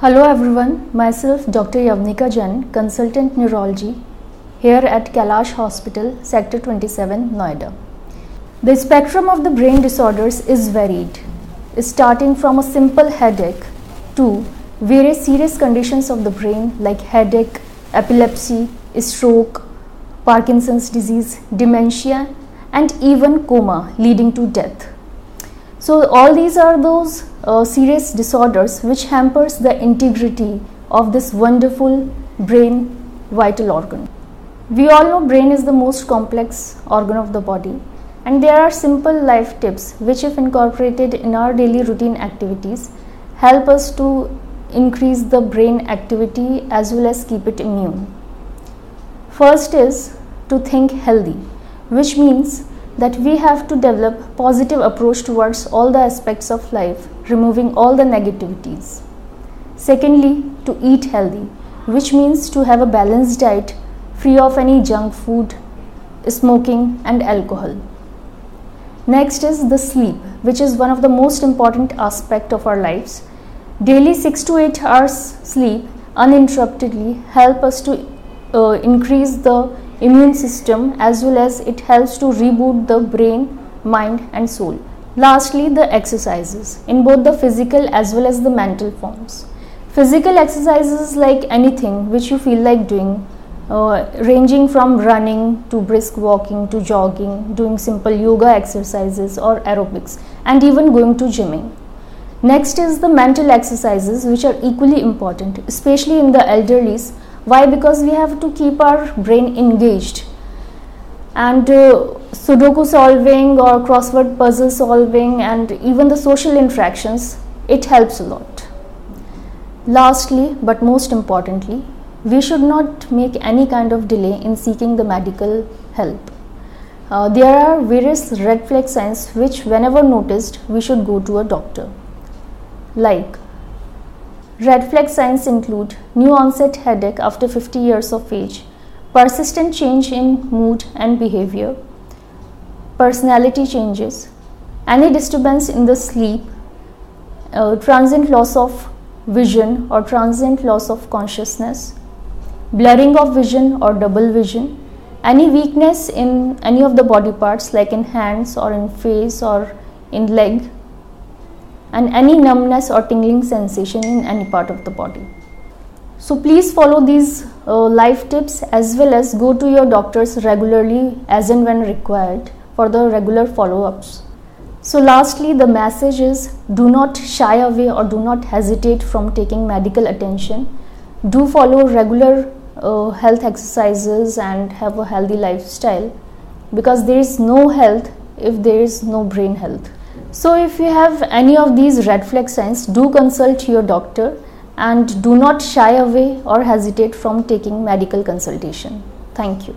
Hello everyone, myself Dr. Yavnika Jain, consultant neurology here at Kailash Hospital, Sector 27, Noida. The spectrum of the brain disorders is varied, starting from a simple headache to various serious conditions of the brain like headache, epilepsy, stroke, Parkinson's disease, dementia, and even coma leading to death. So all these are those uh, serious disorders which hampers the integrity of this wonderful brain vital organ. We all know brain is the most complex organ of the body and there are simple life tips which if incorporated in our daily routine activities help us to increase the brain activity as well as keep it immune. First is to think healthy which means that we have to develop positive approach towards all the aspects of life removing all the negativities. Secondly to eat healthy which means to have a balanced diet free of any junk food smoking and alcohol. Next is the sleep which is one of the most important aspect of our lives. Daily 6 to 8 hours sleep uninterruptedly help us to uh, increase the immune system as well as it helps to reboot the brain, mind and soul. Lastly, the exercises in both the physical as well as the mental forms. Physical exercises like anything which you feel like doing, uh, ranging from running to brisk walking to jogging, doing simple yoga exercises or aerobics, and even going to gymming. Next is the mental exercises, which are equally important, especially in the elderlies why? Because we have to keep our brain engaged. And uh, Sudoku solving or crossword puzzle solving and even the social interactions, it helps a lot. Lastly, but most importantly, we should not make any kind of delay in seeking the medical help. Uh, there are various red flag signs which, whenever noticed, we should go to a doctor. Like Red flag signs include new onset headache after 50 years of age, persistent change in mood and behavior, personality changes, any disturbance in the sleep, uh, transient loss of vision or transient loss of consciousness, blurring of vision or double vision, any weakness in any of the body parts like in hands or in face or in leg and any numbness or tingling sensation in any part of the body. So please follow these uh, life tips as well as go to your doctors regularly as and when required for the regular follow-ups. So lastly the message is do not shy away or do not hesitate from taking medical attention. Do follow regular uh, health exercises and have a healthy lifestyle because there is no health if there is no brain health. So if you have any of these red flag signs, do consult your doctor and do not shy away or hesitate from taking medical consultation. Thank you.